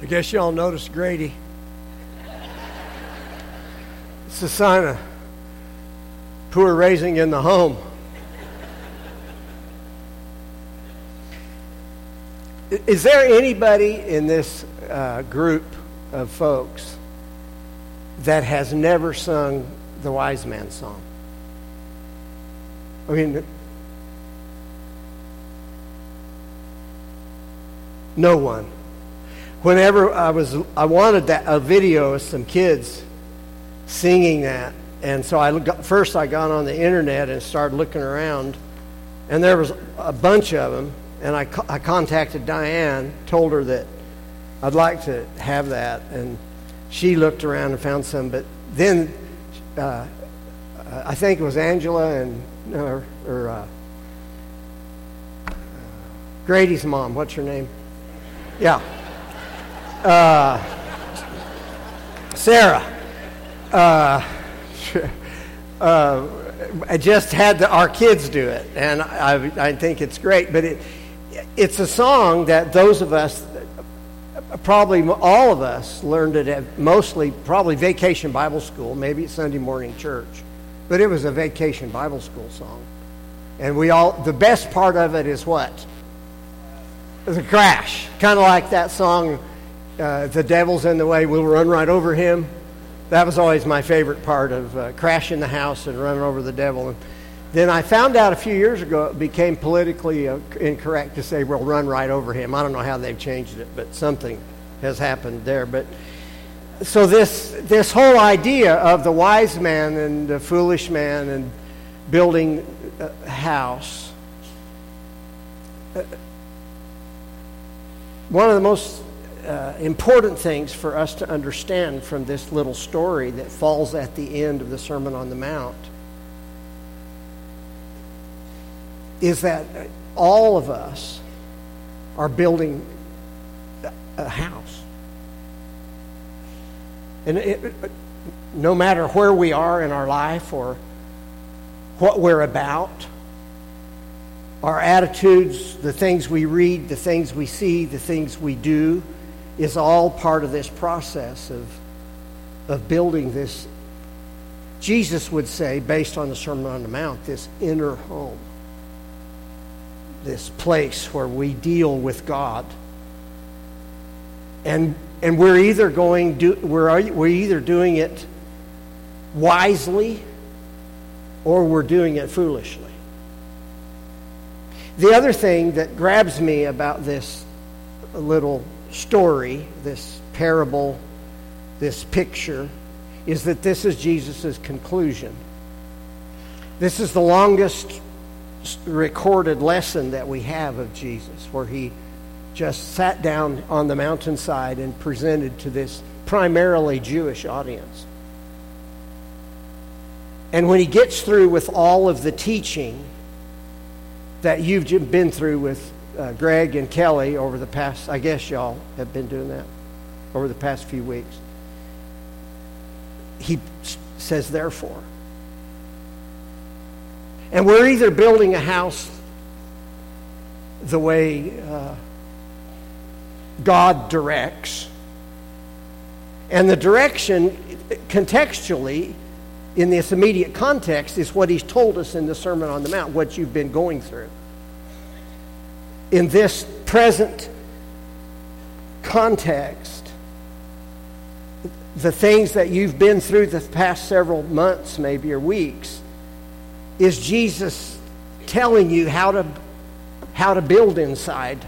I guess y'all noticed Grady. It's a sign of poor raising in the home. Is there anybody in this uh, group of folks that has never sung the wise man song? I mean, no one. Whenever I was, I wanted that a video of some kids singing that, and so I got, first I got on the internet and started looking around, and there was a bunch of them, and I, I contacted Diane, told her that I'd like to have that, and she looked around and found some, but then uh, I think it was Angela and or, or uh, Grady's mom. What's her name? Yeah. Uh, Sarah. Uh, uh, I just had the, our kids do it, and I, I think it's great. But it, it's a song that those of us, probably all of us, learned it at mostly probably vacation Bible school, maybe Sunday morning church. But it was a vacation Bible school song. And we all, the best part of it is what? A crash. Kind of like that song, uh, The Devil's in the Way, We'll Run Right Over Him. That was always my favorite part of uh, crashing the house and running over the devil. And then I found out a few years ago it became politically uh, incorrect to say, we'll run right over him. I don't know how they've changed it, but something has happened there. But so this this whole idea of the wise man and the foolish man and building a house uh, one of the most uh, important things for us to understand from this little story that falls at the end of the Sermon on the Mount is that all of us are building a house. And it, no matter where we are in our life or what we're about, our attitudes, the things we read, the things we see, the things we do, is all part of this process of, of building this, Jesus would say, based on the Sermon on the Mount, this inner home, this place where we deal with God. And and we're either going do, we're, we're either doing it wisely or we're doing it foolishly. The other thing that grabs me about this little story, this parable, this picture, is that this is Jesus' conclusion. This is the longest recorded lesson that we have of Jesus, where he just sat down on the mountainside and presented to this primarily Jewish audience. And when he gets through with all of the teaching that you've been through with uh, Greg and Kelly over the past, I guess y'all have been doing that over the past few weeks, he says, therefore. And we're either building a house the way. Uh, God directs. And the direction, contextually, in this immediate context, is what he's told us in the Sermon on the Mount, what you've been going through. In this present context, the things that you've been through the past several months, maybe, or weeks, is Jesus telling you how to, how to build inside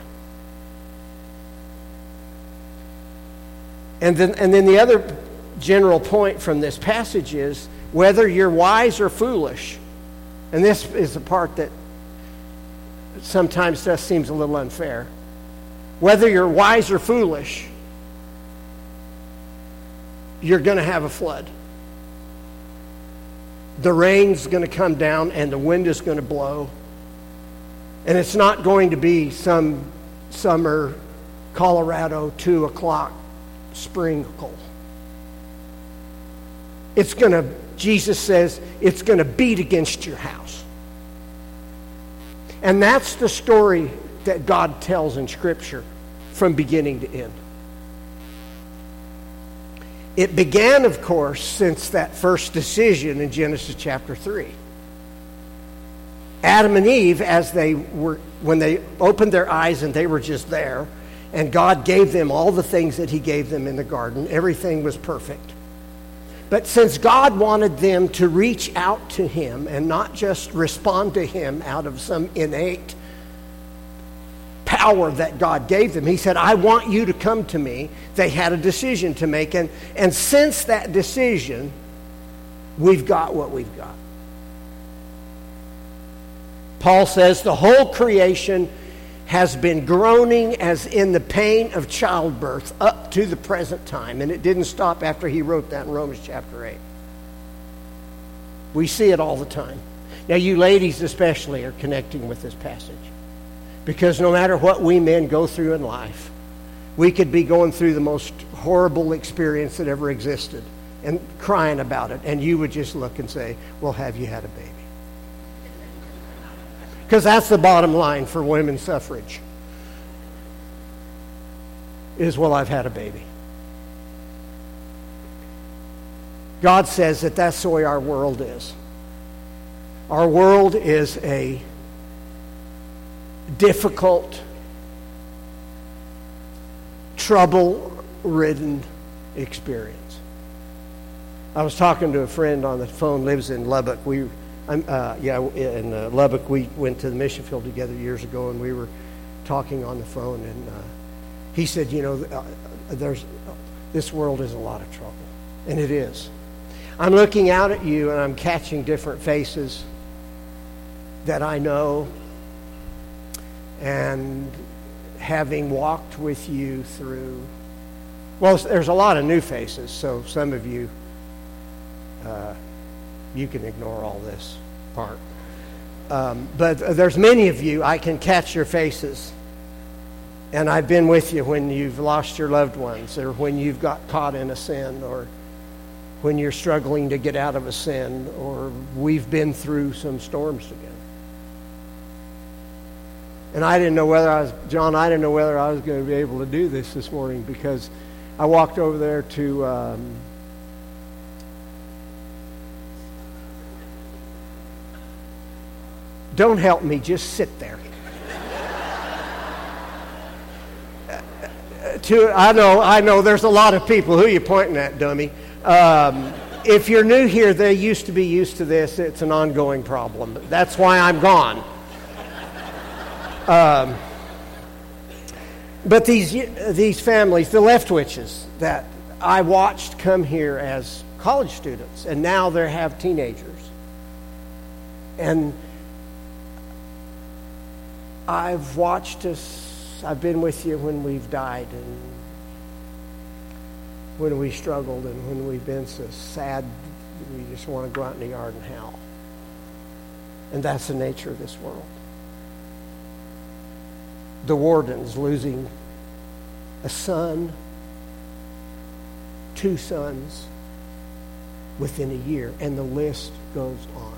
And then, and then the other general point from this passage is whether you're wise or foolish. And this is the part that sometimes just seems a little unfair. Whether you're wise or foolish, you're going to have a flood. The rain's going to come down and the wind is going to blow. And it's not going to be some summer Colorado 2 o'clock sprinkle. It's going to, Jesus says, it's going to beat against your house. And that's the story that God tells in Scripture from beginning to end. It began, of course, since that first decision in Genesis chapter 3. Adam and Eve, as they were, when they opened their eyes and they were just there, and God gave them all the things that He gave them in the garden, everything was perfect. But since God wanted them to reach out to Him and not just respond to Him out of some innate power that God gave them, He said, I want you to come to me. They had a decision to make. And, and since that decision, we've got what we've got. Paul says the whole creation has been groaning as in the pain of childbirth up to the present time. And it didn't stop after he wrote that in Romans chapter 8. We see it all the time. Now, you ladies especially are connecting with this passage. Because no matter what we men go through in life, we could be going through the most horrible experience that ever existed and crying about it. And you would just look and say, Well, have you had a baby? Because that's the bottom line for women's suffrage. Is, well, I've had a baby. God says that that's the way our world is. Our world is a difficult, trouble ridden experience. I was talking to a friend on the phone, lives in Lubbock. We I'm, uh, yeah, in uh, Lubbock, we went to the mission field together years ago, and we were talking on the phone, and uh, he said, you know, uh, there's this world is a lot of trouble, and it is. I'm looking out at you, and I'm catching different faces that I know, and having walked with you through. Well, there's a lot of new faces, so some of you. You can ignore all this part. Um, but there's many of you, I can catch your faces. And I've been with you when you've lost your loved ones, or when you've got caught in a sin, or when you're struggling to get out of a sin, or we've been through some storms together. And I didn't know whether I was, John, I didn't know whether I was going to be able to do this this morning because I walked over there to um, Don't help me, just sit there. to, I know, I know, there's a lot of people. Who you pointing at, dummy? Um, if you're new here, they used to be used to this. It's an ongoing problem. That's why I'm gone. Um, but these, these families, the Leftwiches, that I watched come here as college students, and now they have teenagers. And I've watched us, I've been with you when we've died and when we struggled and when we've been so sad we just want to go out in the yard and howl. And that's the nature of this world. The Wardens losing a son, two sons within a year, and the list goes on.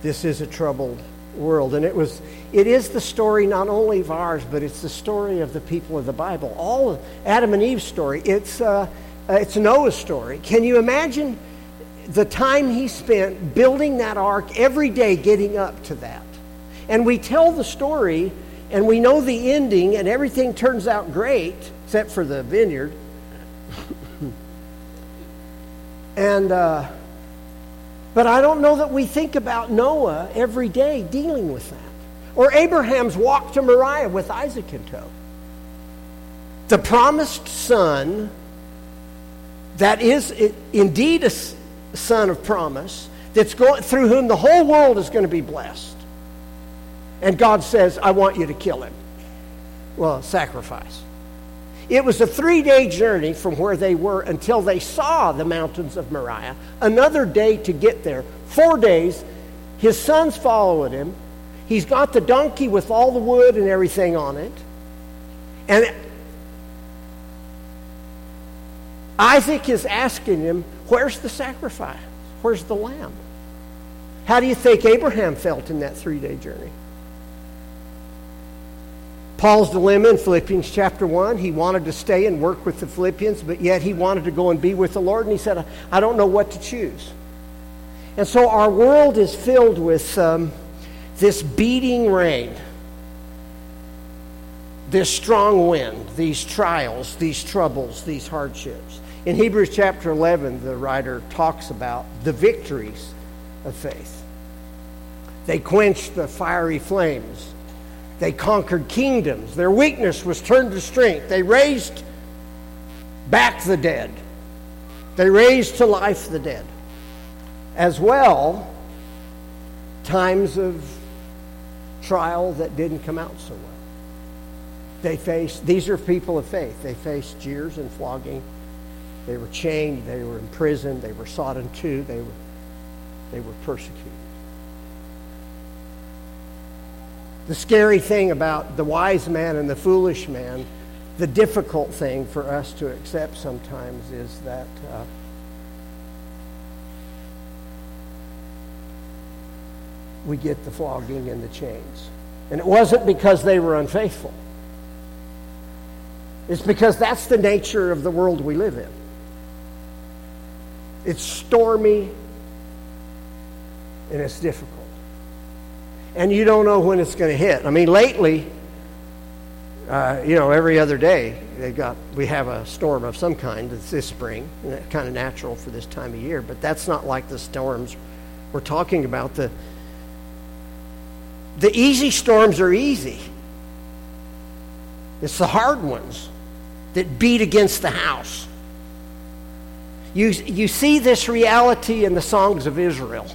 This is a troubled world. And it was it is the story not only of ours, but it's the story of the people of the Bible. All Adam and Eve's story. It's uh, uh, it's Noah's story. Can you imagine the time he spent building that ark every day getting up to that? And we tell the story and we know the ending and everything turns out great except for the vineyard. and uh, but I don't know that we think about Noah every day dealing with that. Or Abraham's walk to Moriah with Isaac in tow. The promised son that is indeed a son of promise that's going through whom the whole world is going to be blessed. And God says, I want you to kill him. Well, sacrifice. It was a three day journey from where they were until they saw the mountains of Moriah. Another day to get there. Four days. His sons followed him. He's got the donkey with all the wood and everything on it. And Isaac is asking him, Where's the sacrifice? Where's the lamb? How do you think Abraham felt in that three day journey? Paul's dilemma in Philippians chapter 1. He wanted to stay and work with the Philippians, but yet he wanted to go and be with the Lord, and he said, I don't know what to choose. And so our world is filled with um, this beating rain, this strong wind, these trials, these troubles, these hardships. In Hebrews chapter 11, the writer talks about the victories of faith. They quenched the fiery flames. They conquered kingdoms. Their weakness was turned to strength. They raised back the dead. They raised to life the dead. As well, times of trial that didn't come out so well. They faced, these are people of faith. They faced jeers and flogging. They were chained. They were imprisoned. They were sought into. They were, they were persecuted. The scary thing about the wise man and the foolish man, the difficult thing for us to accept sometimes is that uh, we get the flogging and the chains. And it wasn't because they were unfaithful. It's because that's the nature of the world we live in. It's stormy and it's difficult. And you don't know when it's going to hit. I mean, lately, uh, you know, every other day they got we have a storm of some kind. It's this spring, kind of natural for this time of year. But that's not like the storms we're talking about. The the easy storms are easy. It's the hard ones that beat against the house. You, you see this reality in the songs of Israel.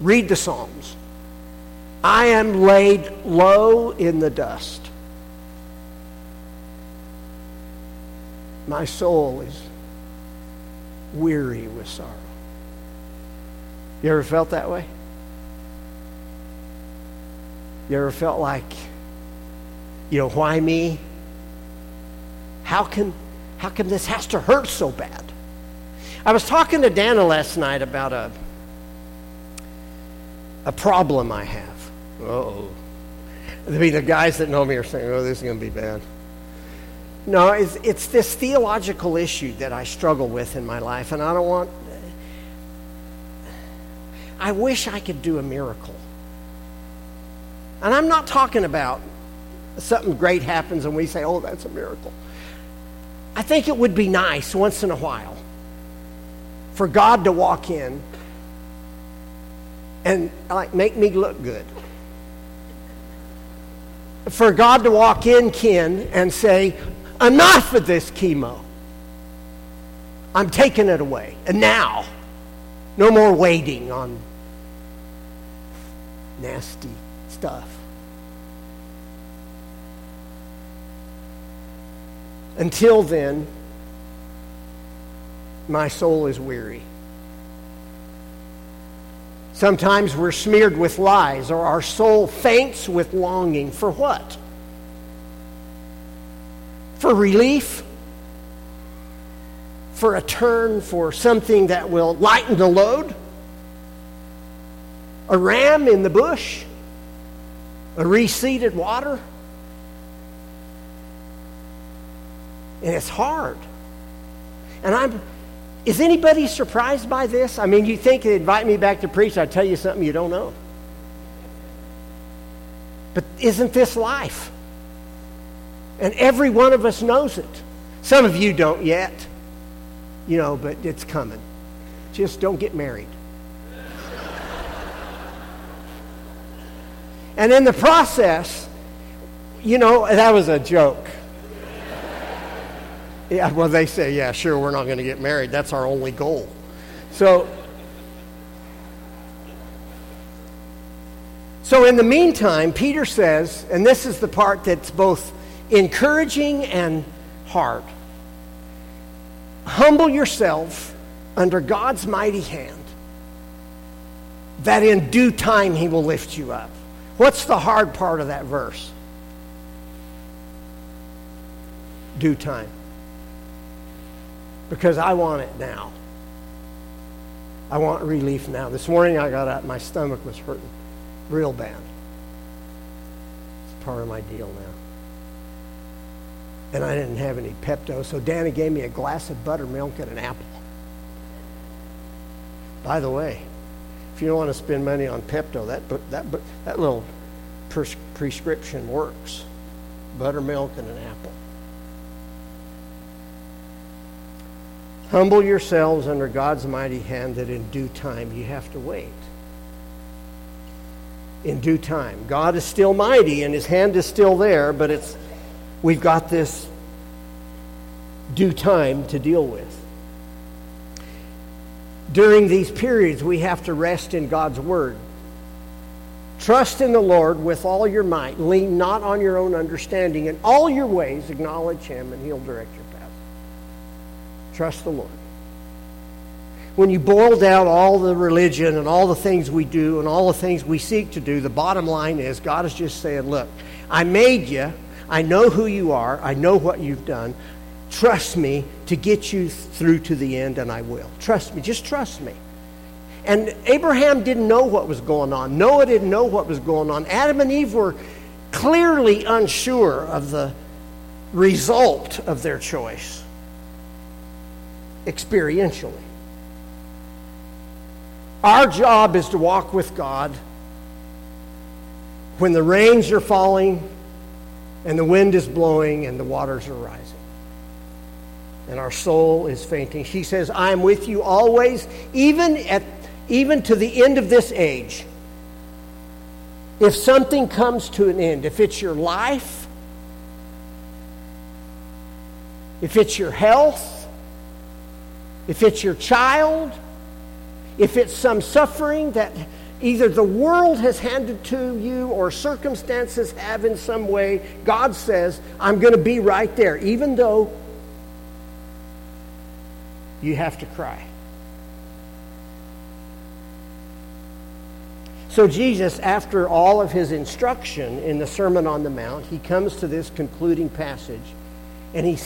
Read the Psalms. I am laid low in the dust. My soul is weary with sorrow. You ever felt that way? You ever felt like, you know, why me? How can, how can this has to hurt so bad? I was talking to Dana last night about a, a problem I have. Oh. I mean, the guys that know me are saying, oh, this is going to be bad. No, it's, it's this theological issue that I struggle with in my life, and I don't want. I wish I could do a miracle. And I'm not talking about something great happens and we say, oh, that's a miracle. I think it would be nice once in a while for God to walk in and like make me look good. For God to walk in, Ken, and say, enough of this chemo. I'm taking it away. And now, no more waiting on nasty stuff. Until then, my soul is weary. Sometimes we're smeared with lies, or our soul faints with longing. For what? For relief? For a turn? For something that will lighten the load? A ram in the bush? a reseeded water. And it's hard. And I'm, is anybody surprised by this? I mean, you think they invite me back to preach, I'd tell you something you don't know. But isn't this life? And every one of us knows it. Some of you don't yet, you know, but it's coming. Just don't get married. And in the process, you know, that was a joke. Yeah, well, they say, yeah, sure, we're not going to get married. That's our only goal. So, so in the meantime, Peter says, and this is the part that's both encouraging and hard humble yourself under God's mighty hand, that in due time he will lift you up. What's the hard part of that verse? Due time. Because I want it now. I want relief now. This morning I got up, my stomach was hurting real bad. It's part of my deal now. And I didn't have any Pepto, so Danny gave me a glass of buttermilk and an apple. By the way, if you don't want to spend money on Pepto, that, that, that little pres- prescription works buttermilk and an apple. Humble yourselves under God's mighty hand that in due time you have to wait. In due time. God is still mighty and his hand is still there, but it's we've got this due time to deal with. During these periods, we have to rest in God's word. Trust in the Lord with all your might. Lean not on your own understanding. In all your ways, acknowledge him, and he'll direct your Trust the Lord. When you boil down all the religion and all the things we do and all the things we seek to do, the bottom line is God is just saying, Look, I made you. I know who you are. I know what you've done. Trust me to get you through to the end, and I will. Trust me. Just trust me. And Abraham didn't know what was going on. Noah didn't know what was going on. Adam and Eve were clearly unsure of the result of their choice experientially. Our job is to walk with God when the rains are falling and the wind is blowing and the waters are rising. And our soul is fainting. He says, I am with you always, even, at, even to the end of this age. If something comes to an end, if it's your life, if it's your health, if it's your child, if it's some suffering that either the world has handed to you or circumstances have in some way, God says, I'm going to be right there, even though you have to cry. So, Jesus, after all of his instruction in the Sermon on the Mount, he comes to this concluding passage and he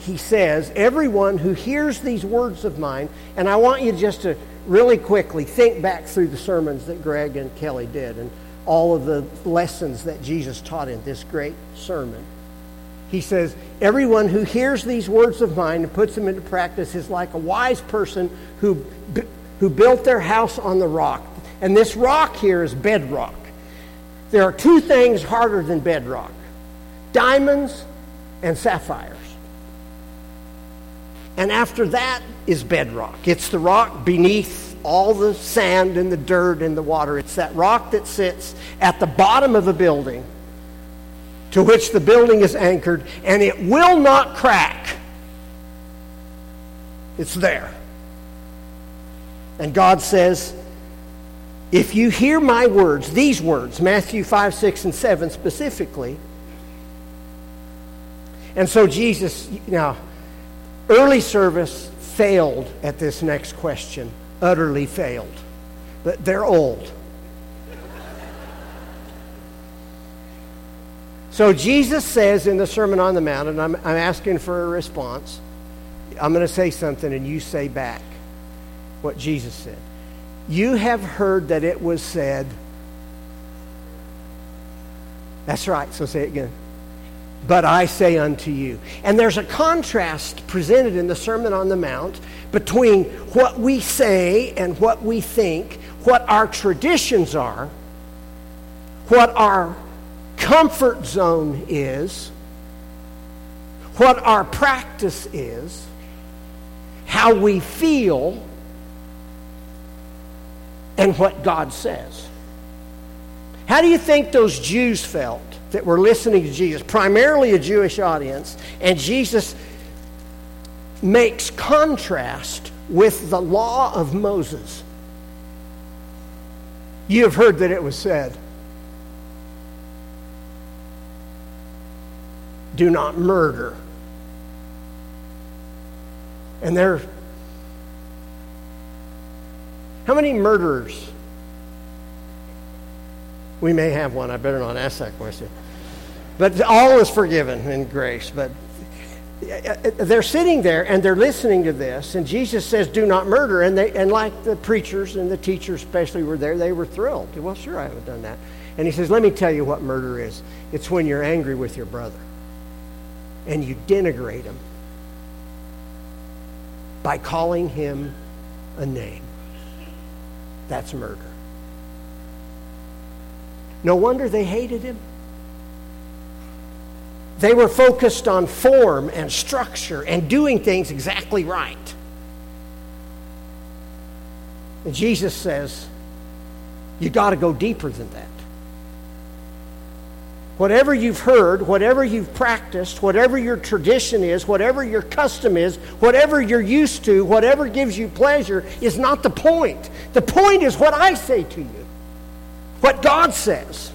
he says, Everyone who hears these words of mine, and I want you just to really quickly think back through the sermons that Greg and Kelly did and all of the lessons that Jesus taught in this great sermon. He says, Everyone who hears these words of mine and puts them into practice is like a wise person who, who built their house on the rock. And this rock here is bedrock. There are two things harder than bedrock diamonds and sapphires. And after that is bedrock. It's the rock beneath all the sand and the dirt and the water. It's that rock that sits at the bottom of a building to which the building is anchored, and it will not crack. It's there. And God says, if you hear my words, these words, Matthew 5, 6, and 7 specifically, and so Jesus, now, Early service failed at this next question, utterly failed. But they're old. So Jesus says in the Sermon on the Mount, and I'm, I'm asking for a response. I'm going to say something, and you say back what Jesus said. You have heard that it was said. That's right, so say it again but I say unto you. And there's a contrast presented in the Sermon on the Mount between what we say and what we think, what our traditions are, what our comfort zone is, what our practice is, how we feel, and what God says. How do you think those Jews felt? That were listening to Jesus, primarily a Jewish audience, and Jesus makes contrast with the law of Moses. You have heard that it was said, Do not murder. And there, how many murderers we may have one. I better not ask that question. But all is forgiven in grace. But uh, they're sitting there and they're listening to this, and Jesus says, Do not murder. And, they, and like the preachers and the teachers, especially, were there, they were thrilled. Well, sure, I haven't done that. And he says, Let me tell you what murder is it's when you're angry with your brother and you denigrate him by calling him a name. That's murder. No wonder they hated him. They were focused on form and structure and doing things exactly right. And Jesus says, you got to go deeper than that. Whatever you've heard, whatever you've practiced, whatever your tradition is, whatever your custom is, whatever you're used to, whatever gives you pleasure is not the point. The point is what I say to you, what God says.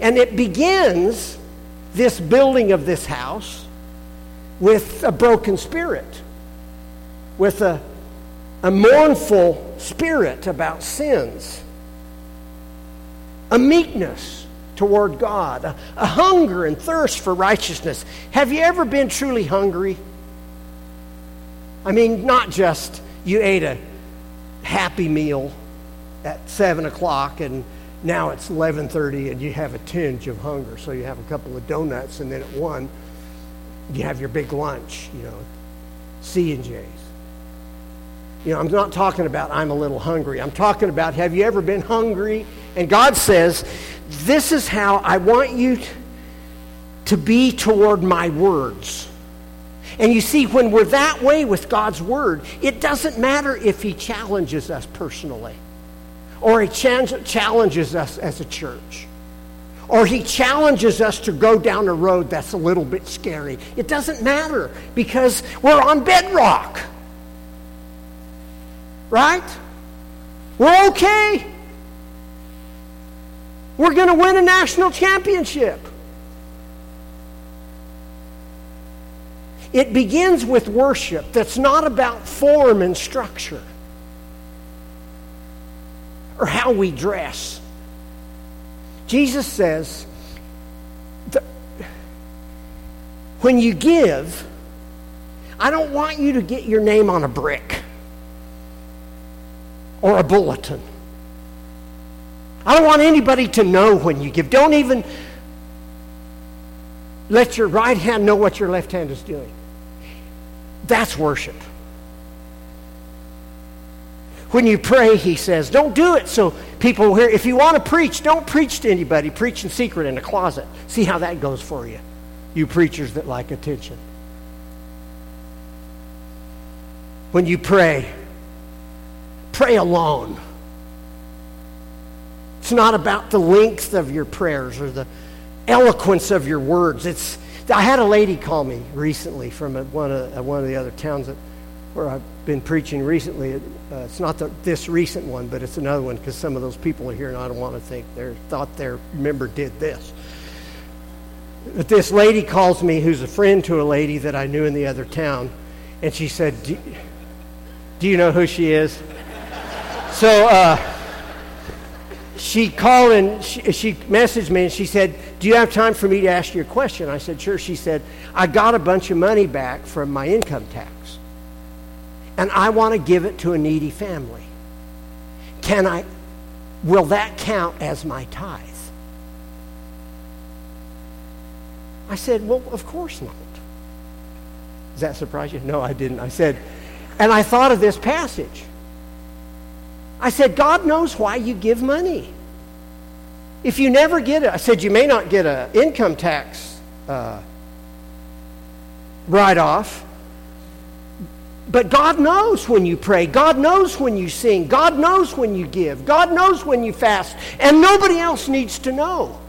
And it begins this building of this house with a broken spirit, with a, a mournful spirit about sins, a meekness toward God, a, a hunger and thirst for righteousness. Have you ever been truly hungry? I mean, not just you ate a happy meal at 7 o'clock and now it's 11:30 and you have a tinge of hunger, so you have a couple of donuts, and then at one, you have your big lunch. You know, C and J's. You know, I'm not talking about I'm a little hungry. I'm talking about have you ever been hungry? And God says, this is how I want you to be toward my words. And you see, when we're that way with God's word, it doesn't matter if He challenges us personally or he challenges us as a church, or he challenges us to go down a road that's a little bit scary. It doesn't matter because we're on bedrock. Right? We're okay. We're going to win a national championship. It begins with worship that's not about form and structure or how we dress. Jesus says, when you give, I don't want you to get your name on a brick or a bulletin. I don't want anybody to know when you give. Don't even let your right hand know what your left hand is doing. That's worship. When you pray, he says, don't do it so people hear. If you want to preach, don't preach to anybody. Preach in secret in a closet. See how that goes for you, you preachers that like attention. When you pray, pray alone. It's not about the length of your prayers or the eloquence of your words. It's I had a lady call me recently from a, one, of, one of the other towns that, where I've been preaching recently. Uh, it's not the, this recent one, but it's another one because some of those people are here, and I don't want to think they thought their member did this. But this lady calls me, who's a friend to a lady that I knew in the other town, and she said, "Do, do you know who she is?" so uh, she called and she, she messaged me, and she said, "Do you have time for me to ask you a question?" I said, "Sure." She said, "I got a bunch of money back from my income tax." And I want to give it to a needy family. Can I, will that count as my tithe? I said, Well, of course not. Does that surprise you? No, I didn't. I said, and I thought of this passage. I said, God knows why you give money. If you never get it, I said, you may not get an income tax uh, write off, but God knows when you pray. God knows when you sing. God knows when you give. God knows when you fast. And nobody else needs to know.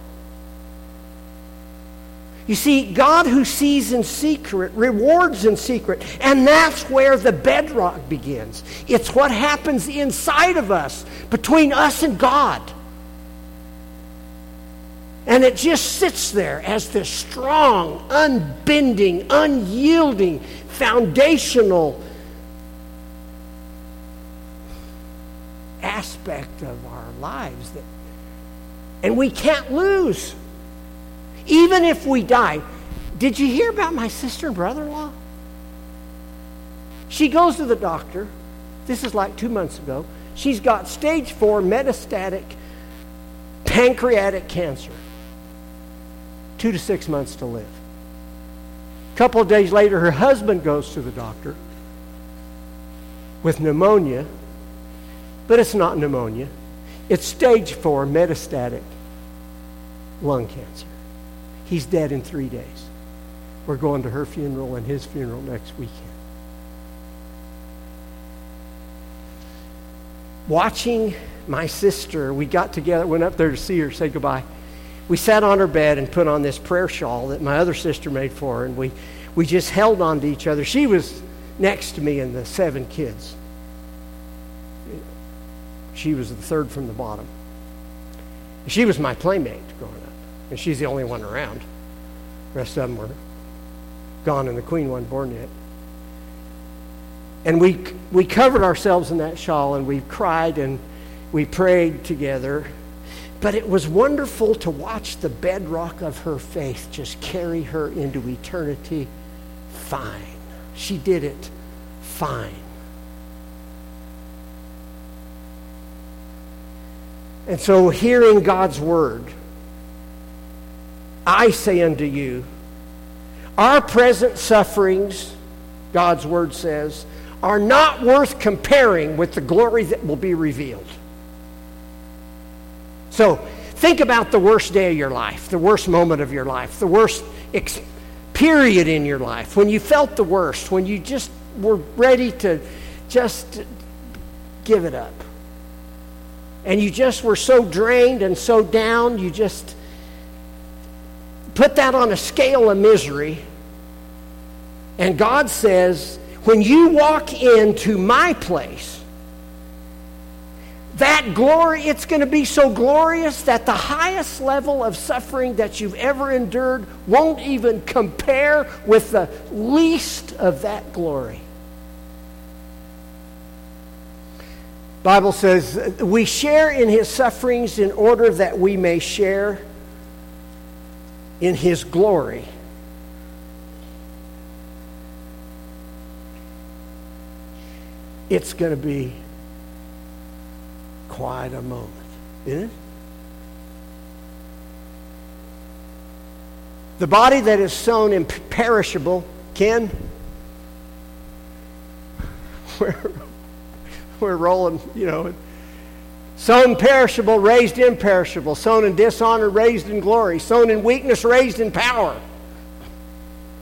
You see, God who sees in secret rewards in secret. And that's where the bedrock begins. It's what happens inside of us, between us and God. And it just sits there as this strong, unbending, unyielding, foundational aspect of our lives that and we can't lose even if we die Did you hear about my sister and brother in law? She goes to the doctor. This is like two months ago. She's got stage four metastatic pancreatic cancer. Two to six months to live. A couple of days later, her husband goes to the doctor with pneumonia, but it's not pneumonia. It's stage four metastatic lung cancer. He's dead in three days. We're going to her funeral and his funeral next weekend. Watching my sister, we got together, went up there to see her, say goodbye. We sat on her bed and put on this prayer shawl that my other sister made for her, and we, we just held on to each other. She was next to me and the seven kids. She was the third from the bottom. She was my playmate growing up, and she's the only one around. The rest of them were gone, and the queen wasn't born yet. And we, we covered ourselves in that shawl, and we cried and we prayed together. But it was wonderful to watch the bedrock of her faith just carry her into eternity fine. She did it fine. And so, hearing God's word, I say unto you, our present sufferings, God's word says, are not worth comparing with the glory that will be revealed. So, think about the worst day of your life, the worst moment of your life, the worst ex- period in your life, when you felt the worst, when you just were ready to just give it up and you just were so drained and so down, you just put that on a scale of misery. And God says, when you walk into my place, that glory, it's going to be so glorious that the highest level of suffering that you've ever endured won't even compare with the least of that glory. Bible says we share in his sufferings in order that we may share in his glory. It's going to be quite a moment, isn't it? The body that is sown imperishable, Ken, where we're rolling, you know. Sown perishable, raised imperishable. Sown in dishonor, raised in glory. Sown in weakness, raised in power.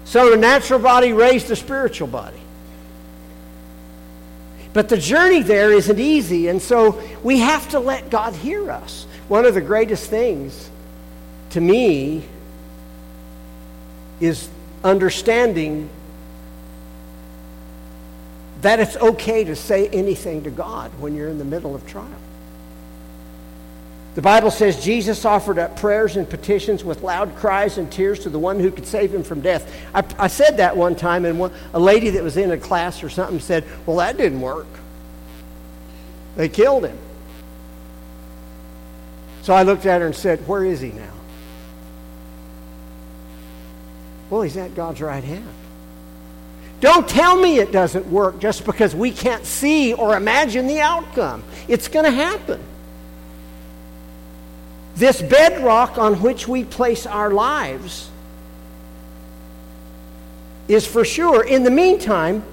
Sown a natural body, raised a spiritual body. But the journey there isn't easy, and so we have to let God hear us. One of the greatest things to me is understanding that it's okay to say anything to God when you're in the middle of trial. The Bible says Jesus offered up prayers and petitions with loud cries and tears to the one who could save him from death. I, I said that one time, and one, a lady that was in a class or something said, Well, that didn't work. They killed him. So I looked at her and said, Where is he now? Well, he's at God's right hand. Don't tell me it doesn't work just because we can't see or imagine the outcome. It's going to happen. This bedrock on which we place our lives is for sure. In the meantime,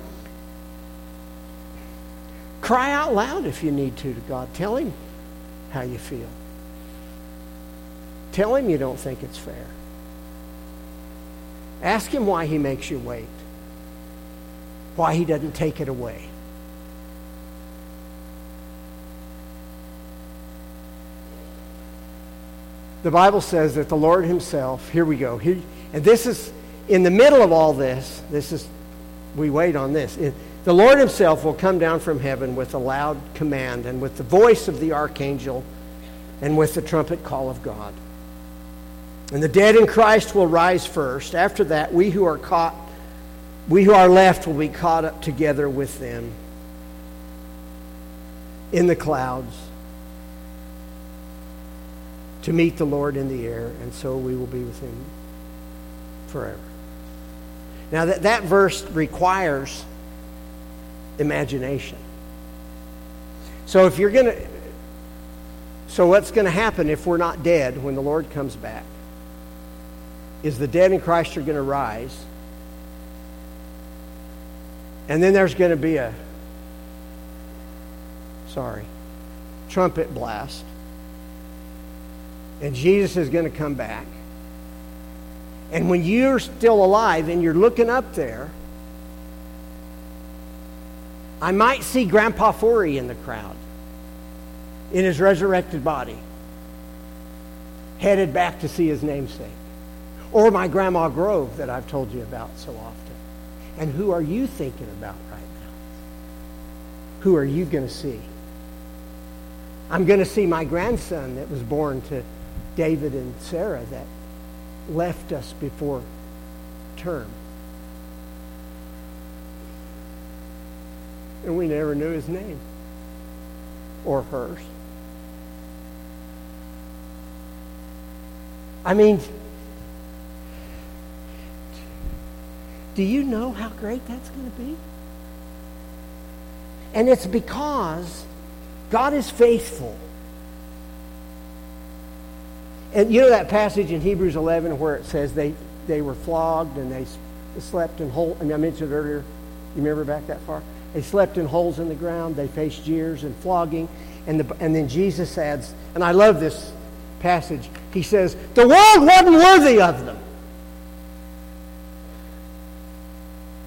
cry out loud if you need to to God. Tell Him how you feel. Tell Him you don't think it's fair. Ask Him why He makes you wait why he doesn't take it away. The Bible says that the Lord Himself, here we go, he, and this is in the middle of all this, this is, we wait on this. It, the Lord Himself will come down from heaven with a loud command and with the voice of the archangel and with the trumpet call of God. And the dead in Christ will rise first. After that, we who are caught we who are left will be caught up together with them in the clouds to meet the Lord in the air, and so we will be with him forever. Now, that, that verse requires imagination. So, if you're going to, so what's going to happen if we're not dead when the Lord comes back? Is the dead in Christ are going to rise, and then there's going to be a, sorry, trumpet blast, and Jesus is going to come back. And when you're still alive and you're looking up there, I might see Grandpa Forey in the crowd in his resurrected body, headed back to see his namesake. Or my Grandma Grove that I've told you about so often. And who are you thinking about right now? Who are you going to see? I'm going to see my grandson that was born to David and Sarah that left us before term. And we never knew his name or hers. I mean, do you know how great that's going to be? And it's because God is faithful. And you know that passage in Hebrews 11 where it says they, they were flogged and they slept in holes, and I mentioned earlier, you remember back that far? They slept in holes in the ground, they faced jeers and flogging, and, the, and then Jesus adds, and I love this passage, he says, the world wasn't worthy of them.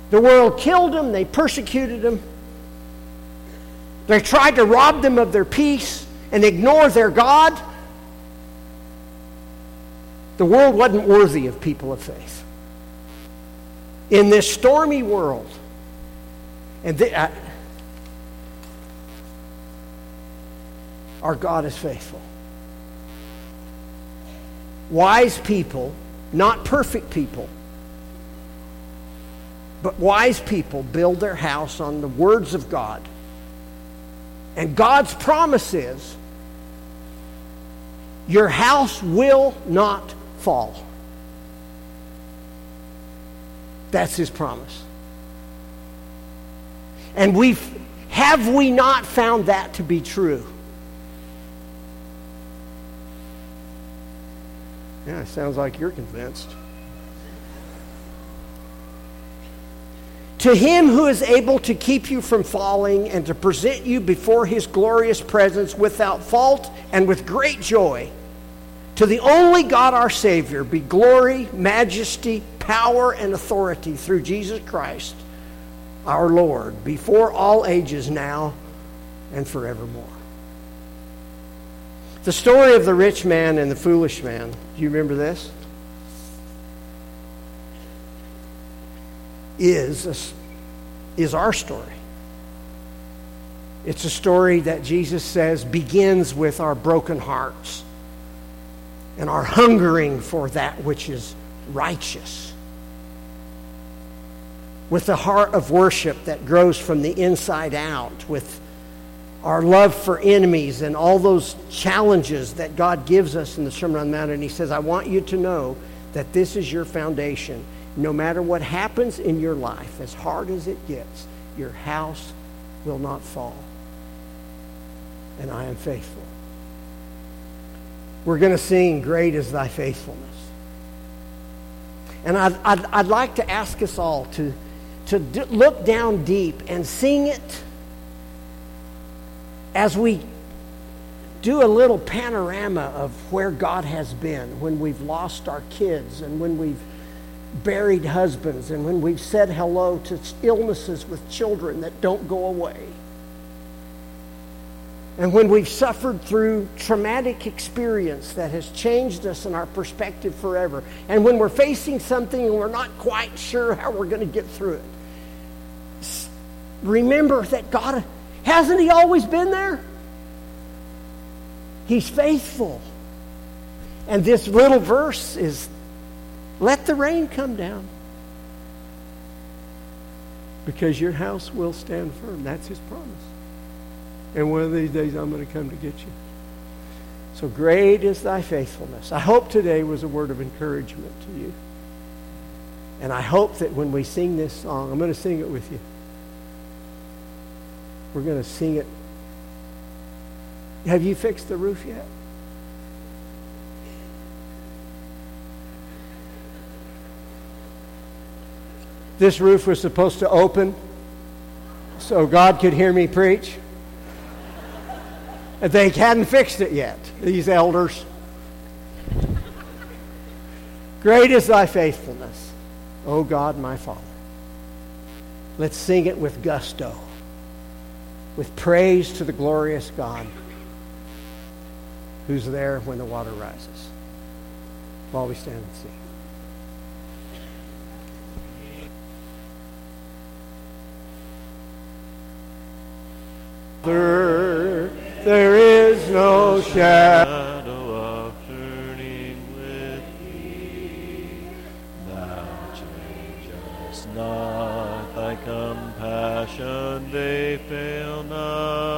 The world killed them, they persecuted them, they tried to rob them of their peace and ignore their God. The world wasn't worthy of people of faith. In this stormy world, and the, uh, our God is faithful. Wise people, not perfect people, but wise people build their house on the words of God. And God's promise is your house will not fall. That's his promise. And we've we not found that to be true? Yeah, it sounds like you're convinced. To him who is able to keep you from falling and to present you before his glorious presence without fault and with great joy, to the only God our Savior be glory, majesty, power, and authority through Jesus Christ our Lord before all ages now and forevermore. The story of the rich man and the foolish man. Do you remember this? is, a, is our story. It's a story that Jesus says begins with our broken hearts and our hungering for that which is righteous. With the heart of worship that grows from the inside out, with our love for enemies and all those challenges that God gives us in the Sermon on the Mount. And He says, I want you to know that this is your foundation no matter what happens in your life, as hard as it gets, your house will not fall. And I am faithful. We're going to sing, Great is Thy Faithfulness. And I'd, I'd, I'd like to ask us all to, to d- look down deep and sing it as we do a little panorama of where God has been when we've lost our kids and when we've buried husbands and when we've said hello to illnesses with children that don't go away. And when we've suffered through traumatic experience that has changed us and our perspective forever. And when we're facing something and we're not quite sure how we're going to get through it. Remember that God, hasn't He always been there? He's faithful. And this little verse is let the rain come down. Because your house will stand firm. That's his promise. And one of these days I'm going to come to get you. So great is thy faithfulness. I hope today was a word of encouragement to you. And I hope that when we sing this song, I'm going to sing it with you. We're going to sing it. Have you fixed the roof yet? This roof was supposed to open so God could hear me preach. They hadn't fixed it yet, these elders. Great is thy faithfulness, O God, my Father. Let's sing it with gusto, with praise to the glorious God who's there when the water rises, while we stand and sing. There, there is no shadow